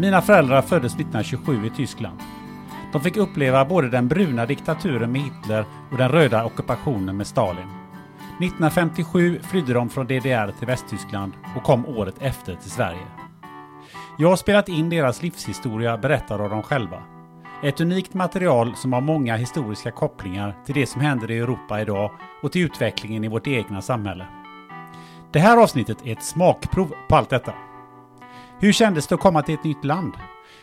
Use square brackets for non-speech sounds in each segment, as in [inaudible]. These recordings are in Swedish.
Mina föräldrar föddes 1927 i Tyskland. De fick uppleva både den bruna diktaturen med Hitler och den röda ockupationen med Stalin. 1957 flydde de från DDR till Västtyskland och kom året efter till Sverige. Jag har spelat in deras livshistoria berättad av dem själva. Ett unikt material som har många historiska kopplingar till det som händer i Europa idag och till utvecklingen i vårt egna samhälle. Det här avsnittet är ett smakprov på allt detta. Hur kändes det att komma till ett nytt land?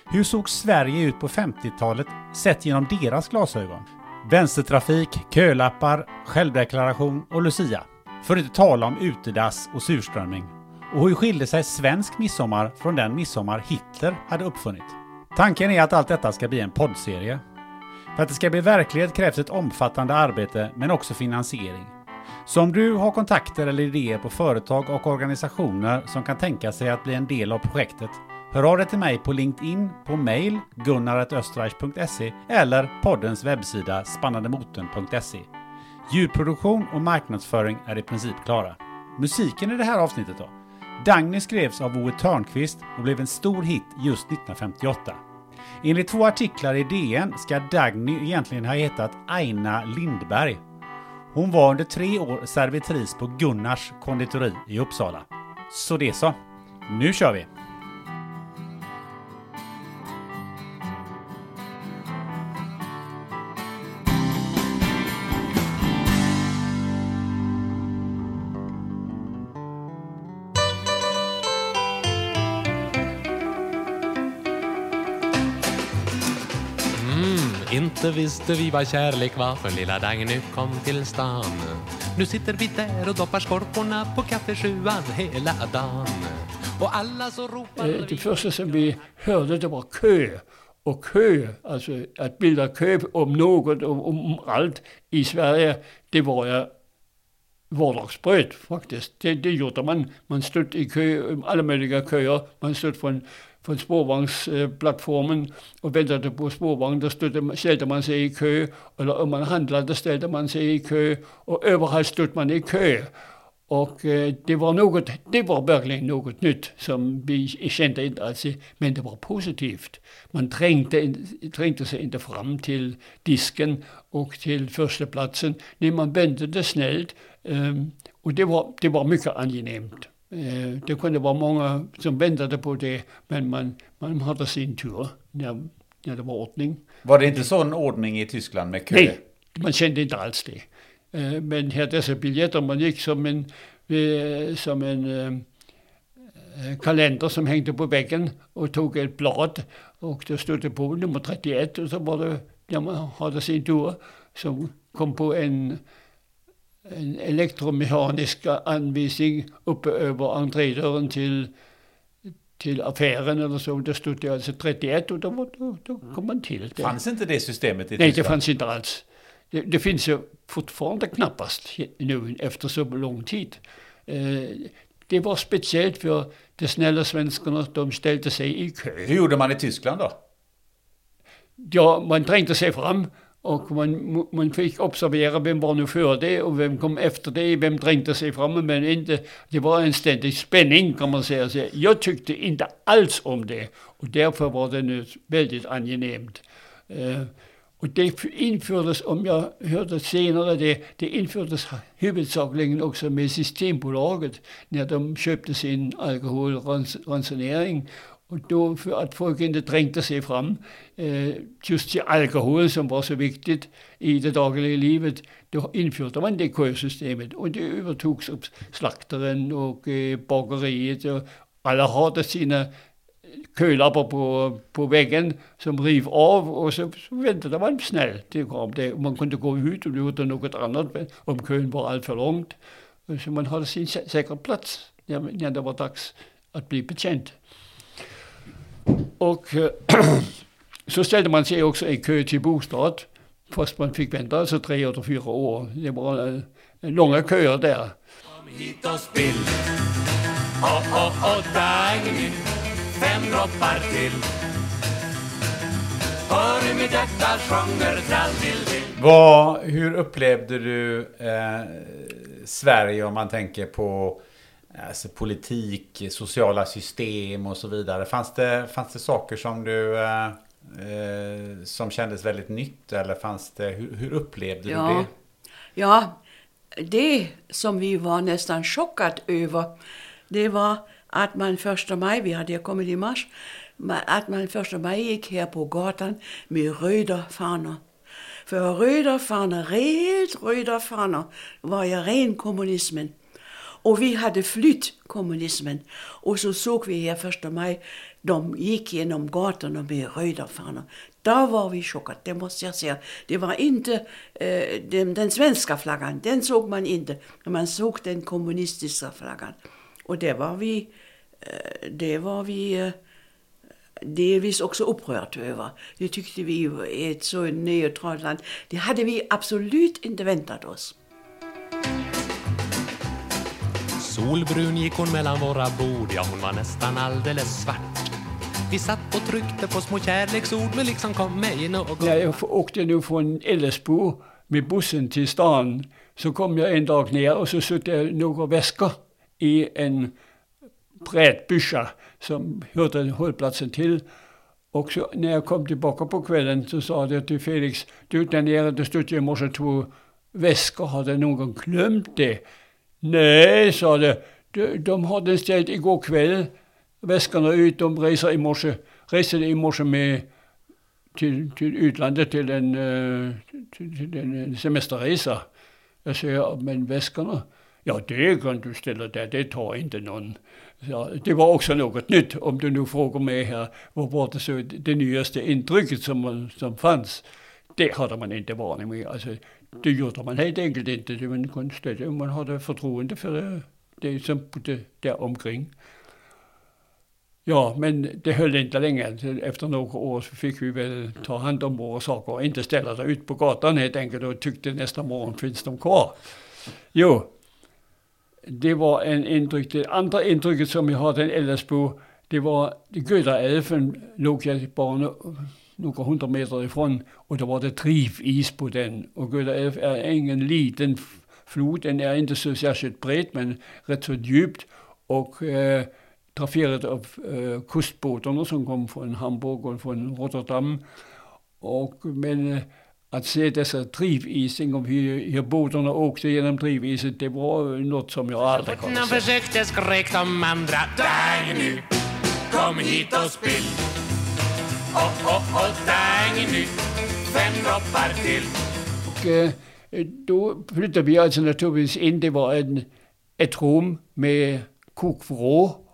Hur såg Sverige ut på 50-talet sett genom deras glasögon? Vänstertrafik, kölappar, självdeklaration och Lucia. För att inte tala om utedass och surströmming. Och hur skilde sig svensk midsommar från den midsommar Hitler hade uppfunnit? Tanken är att allt detta ska bli en poddserie. För att det ska bli verklighet krävs ett omfattande arbete men också finansiering. Så om du har kontakter eller idéer på företag och organisationer som kan tänka sig att bli en del av projektet, hör av dig till mig på LinkedIn, på mail gunnar.österreich.se eller poddens webbsida spannandemotorn.se. Ljudproduktion och marknadsföring är i princip klara. Musiken i det här avsnittet då? Dagny skrevs av Ove Törnqvist och blev en stor hit just 1958. Enligt två artiklar i DN ska Dagny egentligen ha hetat Aina Lindberg hon var under tre år servitris på Gunnars konditori i Uppsala. Så det så. Nu kör vi! Inte visste vi vad kärlek var för lilla Dagny kom till stan. Nu sitter vi där och doppar skorporna på kaffesjuan hela dagen. Och alla så ropar... Eh, det första som vi hörde det var kö. Och kö, alltså att bilda kö om något, om, om allt i Sverige, det var jag vardagsbröd faktiskt. Det, det gjorde man. Man stod i kö, alla möjliga köer. Man stod från från spårvagnsplattformen och väntade på spårvagn. Då stod, ställde man sig i kö. Eller om man handlade ställde man sig i kö. Och överallt stod man i kö. Och eh, det var något, det var verkligen något nytt som vi kände inte alls, men det var positivt. Man trängde, trängde sig inte fram till disken och till första platsen. Nej, man väntade snällt ehm, och det var, det var mycket angenämt. Eh, det kunde vara många som väntade på det, men man, man hade sin tur när, när det var ordning. Var det inte sån ordning i Tyskland med kö? Nej, man kände inte alls det. Eh, men här dessa biljetter, man gick som en, eh, som en kalender som hängde på väggen och tog ett blad och då stod det på nummer 31 och så var det, när man hade sin tur, som kom på en en elektromekanisk anvisning uppe över entrédörren till, till affären eller så. Där stod det alltså 31 och då, då, då kom man till det. Fanns inte det systemet i Nej, det fanns inte alls. Det, det, finns ju fortfarande knappast nu efter så lång tid. Eh, det var speciellt för de snälla svenskarna, de ställde sig i kö. Hur gjorde man i Tyskland då? Ja, man trängde sig fram och man, man fick observera vem var nu före det och vem kom efter det, vem trängde sig fram men inte. Det var en ständig spänning kan man säga. Så jag tyckte inte alls om det och därför var det nu väldigt angenämt. Uh, och det infördes, om jag hörde senare det, det infördes huvudsakligen också med Systembolaget när de köpte sin alkoholransonering. Och då för att folk inte trängde sig fram eh, just till alkoholen som var så viktigt i det dagliga livet, då införde man det kösystemet och det övertogs av slaktaren och eh, bageriet och alla hade sina kölappar på, på väggen som riv av och så, så väntade man snällt. Det kom det. Man kunde gå ut och göra något annat om kön var alltför långt. Så man hade sin sä säkra plats när, när det var dags att. Och eh, [clears throat] så ställde man sig också i kö till bostad. Fast man fick vänta alltså tre eller fyra år. Det var äh, långa köer där. Kom hit och spill. Oh, oh, oh, Dagny fem droppar till Hör hur mitt hjärta sjunger tralldill Vad, hur upplevde du eh, Sverige om man tänker på alltså, politik, sociala system och så vidare? Fanns det, fanns det saker som du eh, eh, som kändes väldigt nytt eller fanns det, hur, hur upplevde ja. du det? Ja, det som vi var nästan chockade över, det var att man första maj, vi hade kommit i mars, att man första maj gick här på gatan med röda fanor. För röda fanor, helt röda fanor, var ju ren kommunismen. Och vi hade flytt kommunismen. Och så såg vi här första maj, de gick genom gatorna med röda fanor. Då var vi chockade, det måste jag säga. Det var inte eh, den, den, svenska flaggan, den såg man inte. Men man såg den kommunistiska flaggan. Och det var vi Eh, det var vi eh, delvis också upprört över. Det tyckte vi var ett så neutralt land, det hade vi absolut inte väntat oss. Solbrun gick hon mellan våra bord, ja hon var nästan alldeles svart. Vi satt och tryckte på små kärleksord men liksom kom mig något. När jag åkte nu från Ellesbo med bussen till stan så kom jag en dag ner och så satt jag några väskor i en brädbyscha som hörde hållplatsen till. Och så, när jag kom tillbaka på kvällen så sa jag till Felix, du där nere det stod ju i morse två väskor, hade någon glömt det? Nej, sa de. de, de hade ställt igår kväll väskorna ut, de reser i morse, reser i morse med till, till utlandet till en, eh, till, till en semesterresa. Jag säger, men väskorna? Ja, det kan du ställa där, det tar inte någon. Ja, det var också något nytt, om du nu frågar mig här, vad var det så det nyaste intrycket som, som fanns? Det hade man inte varning med. Alltså, det gjorde man helt enkelt inte. Man, kunde, man hade förtroende för eh, det, det som bodde där omkring. Ja, men det höll inte länge. Efter några år så fick vi väl ta hand om våra saker och inte ställa det ut på gatan helt enkelt och tyckte nästa morgon finns de kvar. Jo, det var en intryck. Det andra intrycket som jag hade en på, det var Götaälven låg jag bara några hundra meter ifrån och då var det drivis på den. Och Götaälv är ingen liten flod, den är inte så särskilt bred men rätt så djupt och eh, trafikerad av eh, kustbåtarna som kom från Hamburg och från Rotterdam. Och, men eh, att se dessa drivising och hur, hur båtarna åkte genom driviset, det var något som jag aldrig kunde se. försökte skrek de andra, Dang nu, kom hit och spill. Oh, oh, oh, dang nu, fem droppar till. Och eh, då flyttade vi alltså naturligtvis in, det var en, ett rum med kokvrå.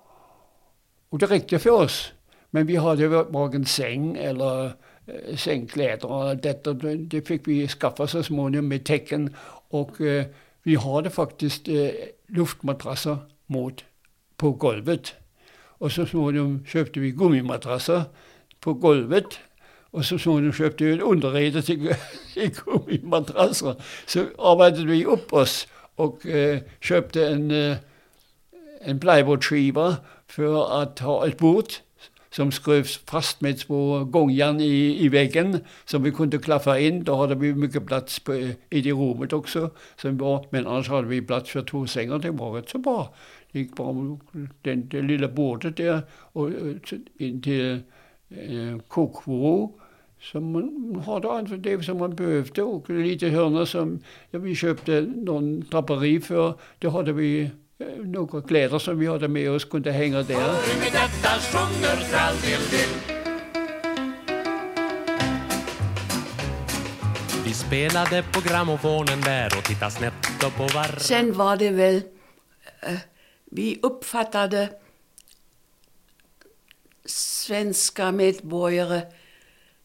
Och det räckte för oss. Men vi hade varken säng eller Eh, sängkläder och detta. Det fick vi skaffa så småningom med tecken. Och eh, vi hade faktiskt eh, luftmadrasser mot på golvet. Och så småningom köpte vi gummimadrasser på golvet. Och så småningom köpte vi en underrede till, [laughs] till gummimadrasser. Så arbetade vi upp oss och eh, köpte en, eh, en plywoodskiva för att ha ett bord som skruvs fast med två gångjärn i, i väggen som vi kunde klaffa in. Då hade vi mycket plats på, i det rummet också. Som var, men annars hade vi plats för två sängar. Det var rätt så bra. Det gick bra den, det lilla bordet där och eh, in till kokvrå som man hade alltså det som man behövde och lite hörnor som ja, vi köpte någon draperi för. Det hade vi eh, några kläder som vi hade med oss kunde hänga där. Vi spelade på grammofonen där och tittade snett på var... Sen var det väl, eh, vi uppfattade svenska medborgare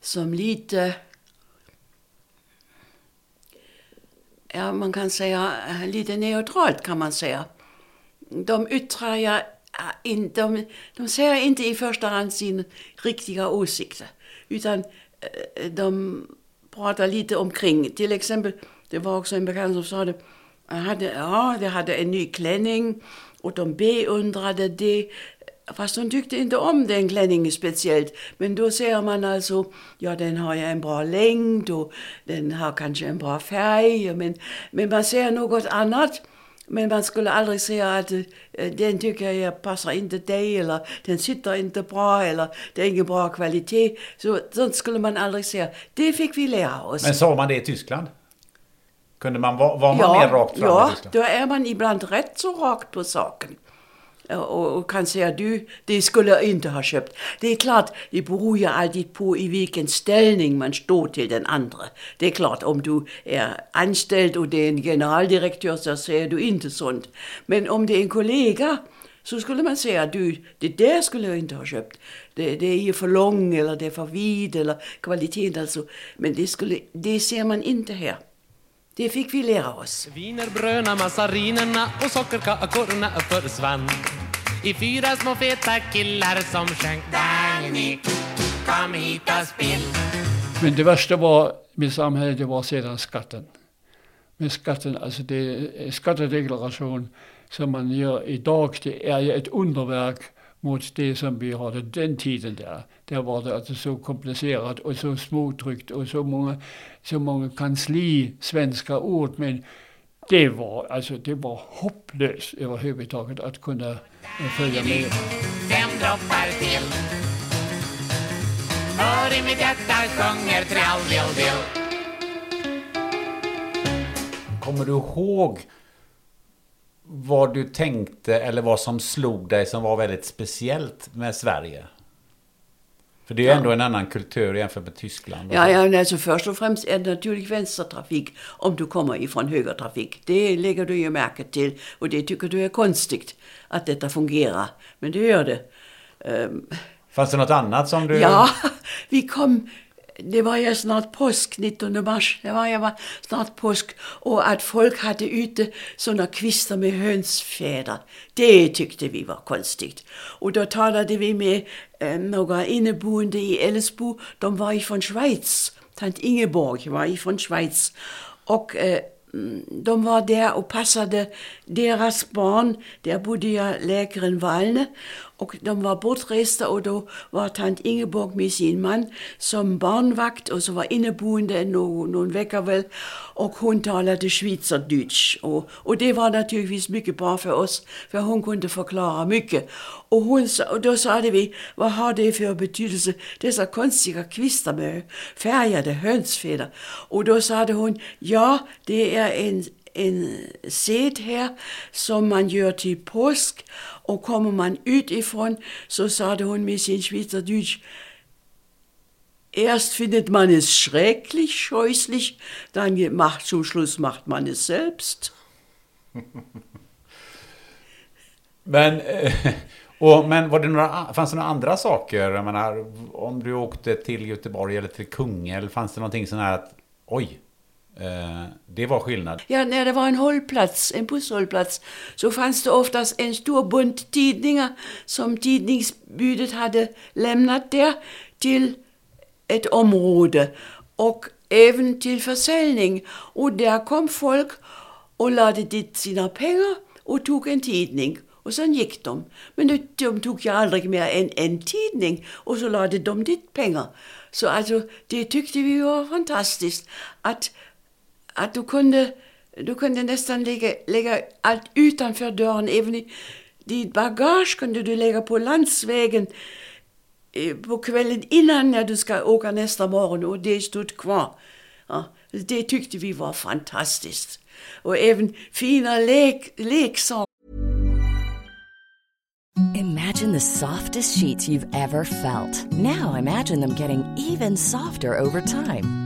som lite, ja man kan säga lite neutralt kan man säga. De yttrar jag in, de, de säger inte i första hand sin riktiga åsikter, utan eh, de pratar lite omkring. Till exempel, det var också en bekant som sa det, hade, ja, de hade en ny klänning och de beundrade det. Fast hon tyckte inte om den klänningen speciellt. Men då säger man alltså, ja den har ju en bra längd och den har kanske en bra färg. Men, men man säger något annat. Men man skulle aldrig säga att eh, den tycker jag passar inte dig eller den sitter inte bra eller det är ingen bra kvalitet. Så, sånt skulle man aldrig säga. Det fick vi lära oss. Men sa man det i Tyskland? Kunde man, var, man ja, mer rakt fram Ja, i Tyskland? då är man ibland rätt så rakt på saken. Och, och kan säga du, det skulle jag inte ha köpt. Det är klart, det beror ju alltid på i vilken ställning man står till den andra. Det är klart, om du är anställd och det är en generaldirektör så säger du inte sånt. Men om det är en kollega så skulle man säga du, det där skulle jag inte ha köpt. Det, det är ju för lång eller det är för vid eller kvaliteten alltså. Men det, skulle, det ser man inte här. Det fick vi lära oss. Wienerbröna, massarinerna och sockerkakorna försvann i fyra små feta killar som sjöng Dagny, kom hit och spill Men det värsta var med samhället, det var sedan skatten. Med skatten, alltså det skattedeklaration som man gör idag, det är ju ett underverk mot det som vi hade den tiden där. Där var det alltså så komplicerat och så småtryckt och så många, så många kansli svenska ord. Men det var, alltså, det var hopplöst överhuvudtaget att kunna följa med. Fem droppar till Hör i mitt hjärta sjunger tralldill-dill Kommer du ihåg vad du tänkte eller vad som slog dig som var väldigt speciellt med Sverige? För det är ju ändå en annan kultur jämfört med Tyskland. Ja, ja, alltså först och främst är det naturligtvis vänstertrafik om du kommer ifrån högertrafik. Det lägger du ju märke till och det tycker du är konstigt att detta fungerar. Men det gör det. Um, Fanns det något annat som du... Ja, [laughs] vi kom det var ju snart påsk, 19 mars. Det var ju snart påsk. Och att folk hade ute sådana kvistar med hönsfjädrar. Det tyckte vi var konstigt. Och då talade vi med eh, några inneboende i Älvsbo. De var ifrån Schweiz. Tant Ingeborg var ifrån Schweiz. Och eh, mm, de var där och passade deras barn. Där bodde jag läkaren Wallne. Och de var bortresta och då var tant Ingeborg med sin man som barnvakt och så var inneboende någon, någon vecka väl. Och hon talade schweizerdeutsch. Och, och det var naturligtvis mycket bra för oss, för hon kunde förklara mycket. Och, hon, och då sa vi, vad har det för betydelse, dessa konstiga kvistar med färgade hönsfjädrar? Och då sa hon, ja, det är en en sed här som man gör till påsk och kommer man utifrån så sade hon med sin schweizerdeutsch Erst findet man es schrecklich, scheußlich, dann macht zum Schluss macht man es selbst. [laughs] Men, eh, och, men var det några, fanns det några andra saker? Jag menar, om du åkte till Göteborg eller till Kungälv, fanns det någonting sånt här att oj, Eh, det var skillnad. Ja, när det var en hållplats, en busshållplats, så fanns det oftast en stor bunt tidningar som tidningsbudet hade lämnat där till ett område och även till försäljning. Och där kom folk och lade dit sina pengar och tog en tidning. Och sen gick de. Men de, tog ju aldrig mer än en tidning och så lade de dit pengar. Så alltså, det tyckte vi var fantastiskt. Att, att du kunde, du kunde nästan lägga, lägga allt utanför dörren. Även i, ditt bagage kunde du lägga på landsvägen eh, på kvällen innan när du ska åka nästa morgon och det stod kvar. Ja, det tyckte vi var fantastiskt. Och även fina lek, leksaker. Imagine the softest sheets you've ever felt. Now imagine them getting even softer over time.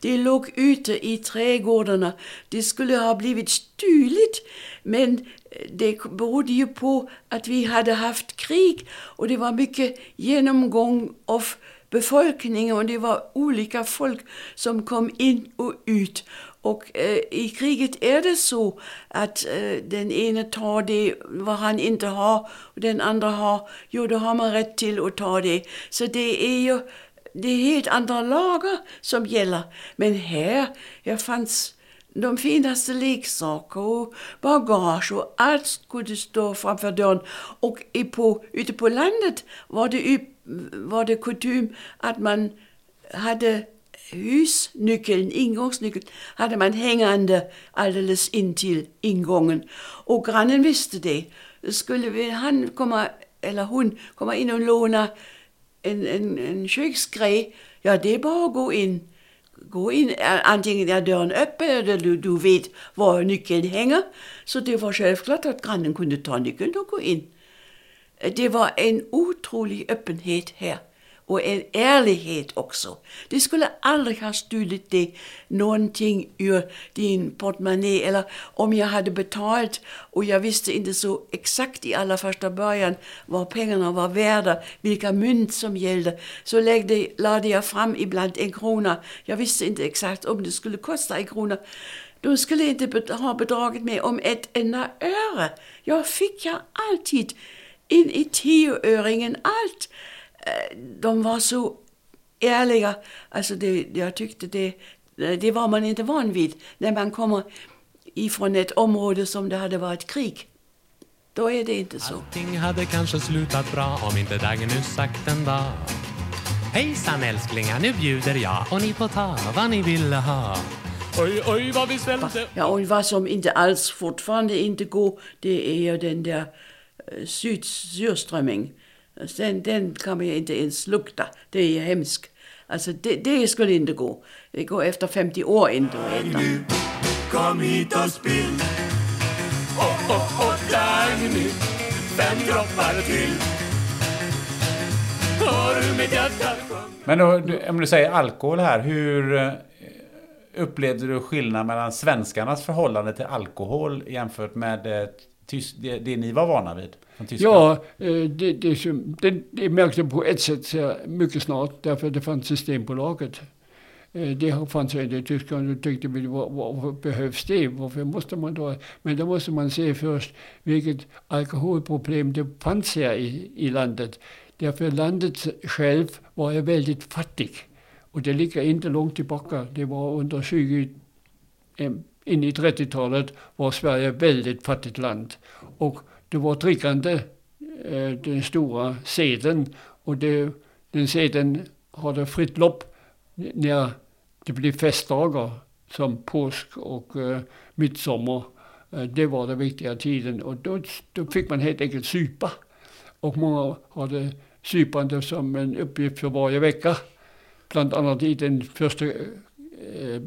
De låg ute i trädgårdarna. Det skulle ha blivit stulet Men eh, det berodde ju på att vi hade haft krig och det var mycket genomgång av befolkningen och det var olika folk som kom in och ut. Och eh, i kriget är det så att eh, den ene tar det vad han inte har och den andra har, jo då har man rätt till att ta det. Så det är ju det är helt andra lagar som gäller. Men här, här fanns de finaste leksaker och bagage och allt skulle stå framför dörren. Och på, ute på landet var det, var det kutym att man hade husnyckeln, ingångsnyckeln, hade man hängande alldeles intill ingången. Och grannen visste det. Skulle han komma, eller hon komma in och låna en, en, en köksgrej, ja det är bara att gå in. Gå in, antingen är dörren öppen eller du, du vet var nyckeln hänger. Så det var självklart att grannen kunde ta nyckeln och gå in. Det var en otrolig öppenhet här och en ärlighet också. Du skulle aldrig ha stulit dig någonting ur din portmonnä eller om jag hade betalt och jag visste inte så exakt i allra första början vad pengarna var värda, vilka mynt som gällde, så lägde, lade jag fram ibland en krona. Jag visste inte exakt om det skulle kosta en krona. De skulle inte ha bedragit mig om ett enda öre. Jag fick ju alltid in i tioöringen allt. De var så ärliga. Alltså det, jag tyckte det, det var man inte van vid när man kommer ifrån ett område som det hade varit krig. Då är det inte så. Allting hade kanske slutat bra om inte Dagny sagt en dag Hejsan älsklingar, nu bjuder jag och ni får ta vad ni ville ha Oj, oj vad vi svälte Ja, och vad som inte alls fortfarande inte går, det är ju den där eh, sydsurströmming. Den, den kan man ju inte ens lukta. Det är hemskt. Alltså det, det skulle inte gå. Det går efter 50 år inte att äta. Kom hit och spill. Och, och, och Dagny, fem droppar till. Hör du mitt hjärta Men då, om du säger alkohol här, hur eh, upplevde du skillnad mellan svenskarnas förhållande till alkohol jämfört med eh, det, det ni var vana vid? Ja, eh, det, det, det, det märkte på ett sätt mycket snart därför att det fanns Systembolaget. Eh, det fanns inte i Tyskland. Då tyckte vi, varför behövs det? Varför måste man då? Men då måste man se först vilket alkoholproblem det fanns här i, i landet. Därför landet själv var väldigt fattigt. Och det ligger inte långt tillbaka. Det var under 20, in i 30-talet var Sverige ett väldigt fattigt land. Och det var drickande, eh, den stora seden. Och det, den seden hade fritt lopp när det blev festdagar som påsk och eh, midsommar. Eh, det var den viktiga tiden och då, då fick man helt enkelt supa. Och många hade supande som en uppgift för varje vecka. Bland annat i den första eh,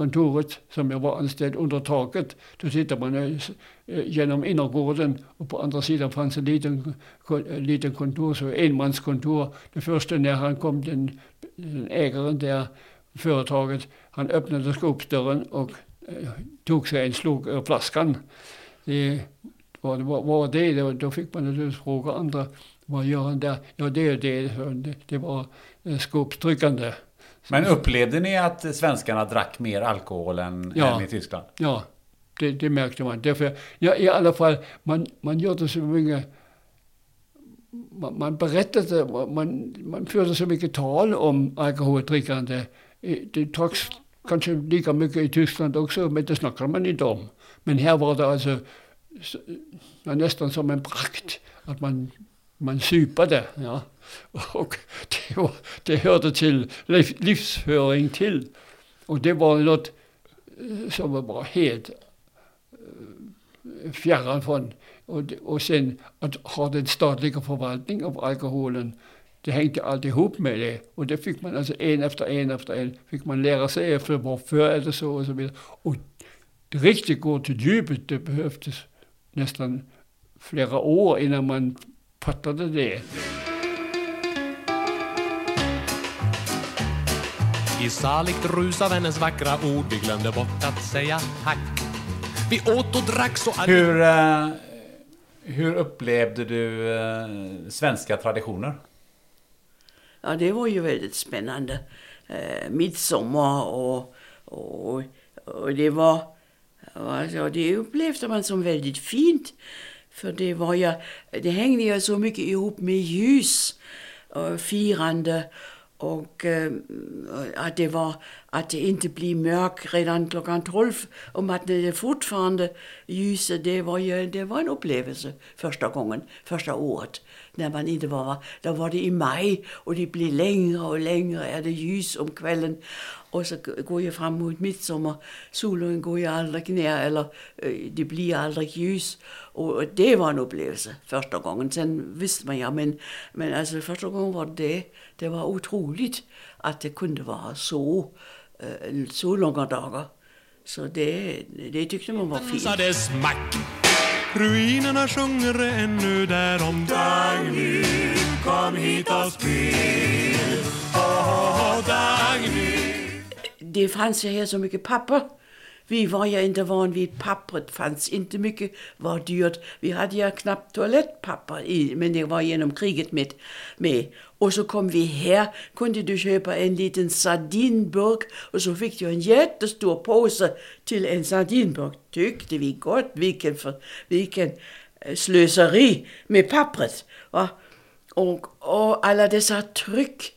kontoret som jag var anställd under taket. Då tittade man eh, eh, genom innergården och på andra sidan fanns en liten, eh, liten kontor, så enmanskontor. Det första när han kom, den, den ägaren där, företaget, han öppnade skåpsdörren och tog sig en slog ur flaskan. Det var, var, var det, då, då fick man naturligtvis fråga andra, vad gör han där? Ja, det är det, det, var skåpstryckande. Men upplevde ni att svenskarna drack mer alkohol än, Ja. än i Tyskland? Ja, det, det märkte man. Därför, ja, I alla fall, man, man gjorde så mycket... Man, man berättade, man, man förde så mycket tal om alkoholdrickande. Det dracks kanske lika mycket i Tyskland också, men det snackade man inte om. Men här var det alltså nästan som en prakt att man, man supade. Ja. [laughs] Och det, var, det hörde till liv, livsföring till. Och det var något eh, som var bara helt eh, fjärran från. Och, och sen att ha den statliga förvaltningen av alkoholen, det hängde alltid ihop med det. Och det fick man alltså en efter en efter en, fick man lära sig efter varför är det så och så vidare. Och det riktigt går till djupet, det behövdes nästan flera år innan man fattade det. I saligt rus av hennes vackra ord Vi glömde bort att säga tack Vi åt och drack så Hur, eh, hur upplevde du eh, svenska traditioner? Ja, det var ju väldigt spännande. Eh, midsommar och, och, och det var... Alltså, det upplevde man som väldigt fint. För det var ju, det hängde ju så mycket ihop med ljus och firande och äh, att det var att det inte blir mörkt redan klockan 12 och att det fortfarande lyser, det var ju det var en upplevelse första gången, första året. När man inte var, då var det i maj och det blir längre och längre är det ljus om kvällen. Och så går jag fram mot midsommar, solen går ju aldrig ner eller eh, det blir aldrig ljus. Och det var en upplevelse första gången. Sen visste man ja, men, men alltså första gången var det, det var otroligt att det kunde vara så, eh, så långa dagar. Så det, det tyckte man var fint. Ruinerna sjunger ännu därom Dagny, kom hit och spill. Åh, Dagny. det fanns ju här så mycket papper. Vi var ju inte van vid pappret, fanns inte mycket, var dyrt. Vi hade ju knappt toalettpapper i, men det var genom kriget med. med. Och så kom vi här, kunde du köpa en liten sardinburk och så fick du en jättestor påse till en sardinburk. Tyckte vi gott, vilken, för, vilken eh, slöseri med pappret. Va? Och, och alla dessa tryck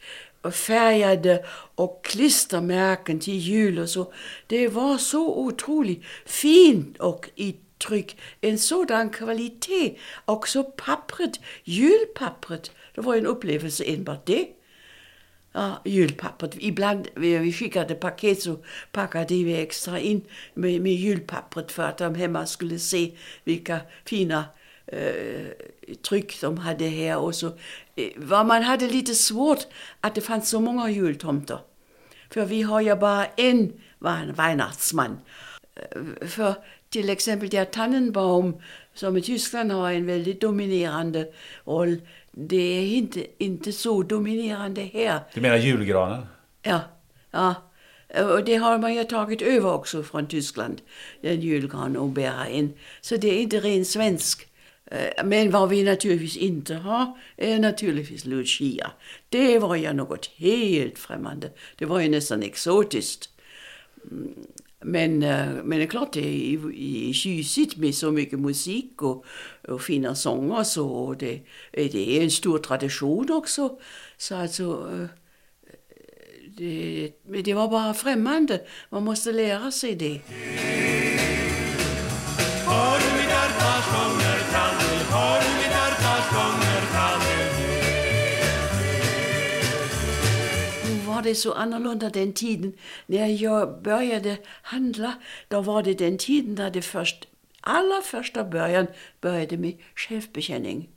färgade och klistermärken till jul och så. Det var så otroligt fint och i tryck. En sådan kvalitet. Också pappret, julpappret. Det var en upplevelse enbart det. Ja, julpappret. Ibland när vi skickade paket så packade vi extra in med, med julpappret för att de hemma skulle se vilka fina tryck de hade här. Och så, eh, vad man hade lite svårt att det fanns så många jultomter. För vi har ju bara en Weihn- Weihnachtsmann. Eh, För till exempel der Tannenbaum, som i Tyskland har en väldigt dominerande roll, det är inte, inte så dominerande här. Du menar julgranen? Ja, ja. Och det har man ju tagit över också från Tyskland, den julgran och bära in. Så det är inte rent svensk. Eh, men vad vi naturligtvis inte har är naturligtvis Lucia. Det var ju något helt främmande. Det var ju nästan exotiskt. Mm, men, eh, men det är klart, det är, tjusigt med så mycket musik och, och fina sånger. Så och det, eh, det är en stor tradition också. Så alltså, det, det var bara främmande. Man måste lära sig det. Var det så annorlunda den tiden. När jag började handla, då var det den tiden där det först, allra första början började med självbetjäning.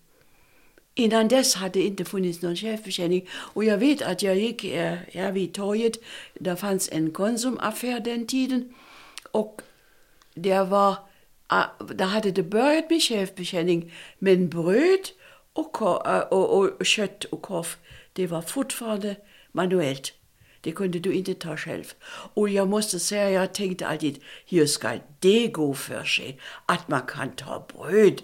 Innan dess hade det inte funnits någon självbetjäning. Och jag vet att jag gick eh, här, här vid torget, där fanns en Konsumaffär den tiden. Och det var, ah, där hade det börjat med självbetjäning. Men bröd och, och, eh, och, och kött och korv, det var fortfarande manuellt. Det kunde du inte ta själv. Och jag måste säga, jag tänkte alltid, hur ska det gå för sig? Att man kan ta bröd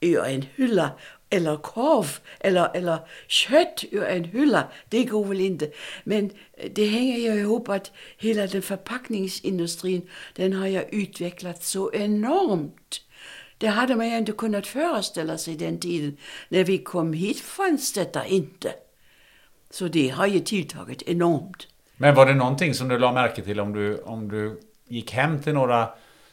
ur en hylla eller korv eller, eller kött ur en hylla. Det går väl inte. Men eh, det hänger ju ihop att hela den förpackningsindustrin, den har ju utvecklat så enormt. Det hade man ju inte kunnat föreställa sig den tiden. När vi kom hit fanns detta inte. Så det har ju tilltagit enormt. Men var det någonting som du la märke till om du, om du gick hem till några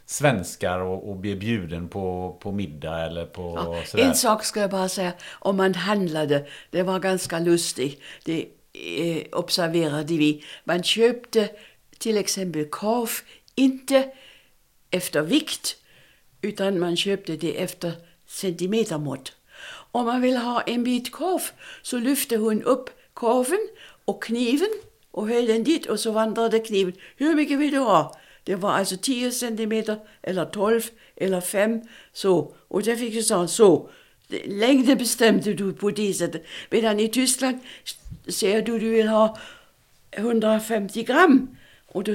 svenskar och, och blev bjuden på, på middag eller på Ja, sådär? en sak ska jag bara säga. Om man handlade, det var ganska lustigt. Det eh, observerade vi. Man köpte till exempel korv, inte efter vikt, utan man köpte det efter centimetermått. Om man vill ha en bit korv så lyfte hon upp korven och kniven och höll den dit och så vandrade kniven. Hur mycket vill du ha? Det var alltså 10 centimeter eller 12 eller 5 så. Och där fick jag säga så. Längden bestämde du på det sättet. Medan i Tyskland säger du du vill ha 150 gram. Och, då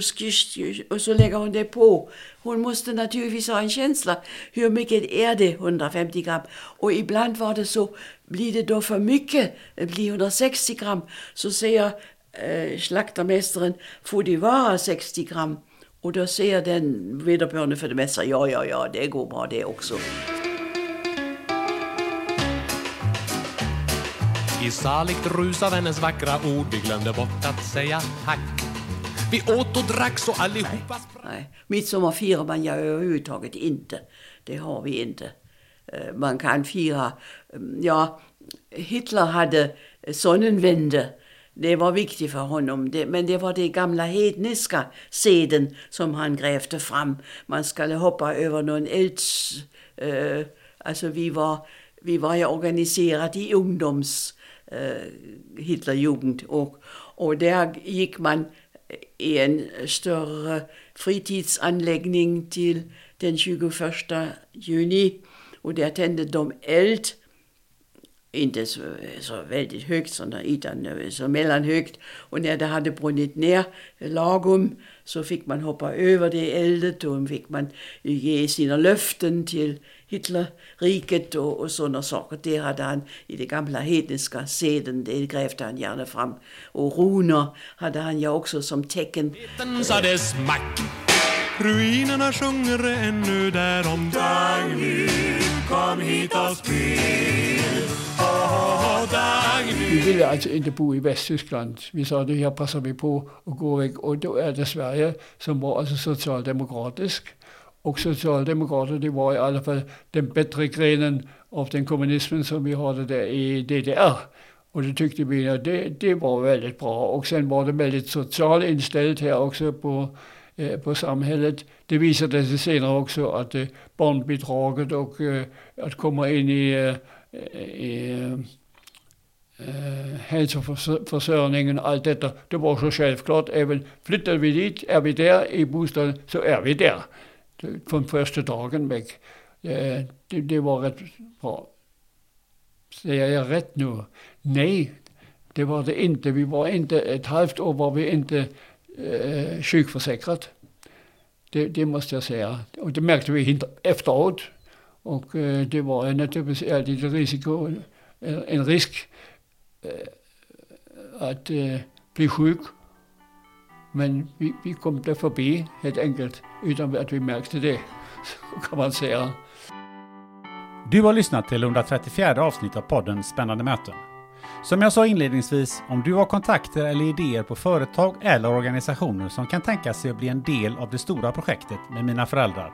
och så lägger hon det på. Hon måste naturligtvis ha en känsla. Hur mycket är det 150 gram? Och ibland var det så, blir det då för mycket, det blir 160 gram, så säger eh, slaktarmästaren, får det vara 60 gram? Och då säger den vederbörande för det mesta, ja, ja, ja, det går bra det också. I saligt rus av hennes vackra ord Vi glömde bort att säga tack vi åt och drack så allihopa Nej, midsommar firar man ju överhuvudtaget inte. Det har vi inte. Eh, man kan fira, mm, ja, Hitler hade sonnenvände. Det var viktigt för honom, det, men det var den gamla hedniska seden som han grävde fram. Man skulle hoppa över någon elds... Eh, alltså vi var, vi var ju organiserade i ungdoms-Hitlerjugend. Eh, och, och där gick man en större fritidsanläggning till den 21 juni och där tände de eld inte så, så väldigt högt utan så mellanhögt. Och när det hade brunnit ner lagom så fick man hoppa över det eldet och fick man ge sina löften till Hitlerriket och, och sådana saker. Det hade han i det gamla hedniska seden, det grävde han gärna fram. Och runor hade han ja också som tecken. Den sa det smack Ruinerna sjunger ännu därom Dagny, kom hit och spel. Åh, Dagny. Vi ville alltså inte bo i Västtyskland. Vi sa det här passar vi på att gå väg. Och då är det Sverige som var alltså socialdemokratisk. Och socialdemokrater det var i alla fall den bättre grenen av den kommunismen som vi hade där i DDR. Och det tyckte vi att det, det var väldigt bra. Och sen var det väldigt socialt inställt här också på, eh, på samhället. Det visade sig senare också att eh, barnbidraget och eh, att komma in i, eh, i eh, hälsoförsörjningen och allt detta, det var så självklart. Även flyttar vi dit, är vi där i bostaden, så är vi där. Från första dagen väck. Eh, det, det var rätt bra. Säger jag rätt nu? Nej, det var det inte. Vi var inte, ett halvt år var vi inte eh, sjukförsäkrat. Det, det måste jag säga. Och det märkte vi efteråt. Och eh, det var naturligtvis alltid en risiko, en risk eh, att eh, bli sjuk. Men vi, vi kom det förbi helt enkelt utan att vi märkte det, så [laughs] kan man säga. Du har lyssnat till 134 avsnitt av podden Spännande möten. Som jag sa inledningsvis, om du har kontakter eller idéer på företag eller organisationer som kan tänka sig att bli en del av det stora projektet med mina föräldrar,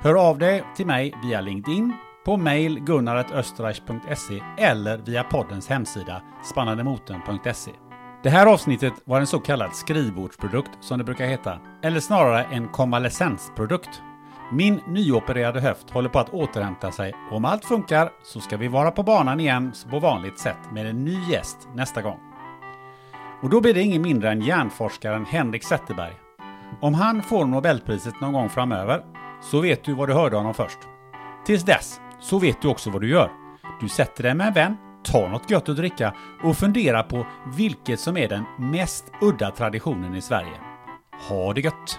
hör av dig till mig via LinkedIn, på mail gunnar.österreich.se eller via poddens hemsida spannandemoten.se. Det här avsnittet var en så kallad skrivbordsprodukt som det brukar heta, eller snarare en konvalescensprodukt. Min nyopererade höft håller på att återhämta sig och om allt funkar så ska vi vara på banan igen på vanligt sätt med en ny gäst nästa gång. Och då blir det ingen mindre än hjärnforskaren Henrik Zetterberg. Om han får Nobelpriset någon gång framöver så vet du vad du hörde honom först. Tills dess så vet du också vad du gör. Du sätter dig med en vän, Ta något gött att dricka och fundera på vilket som är den mest udda traditionen i Sverige. Ha det gött!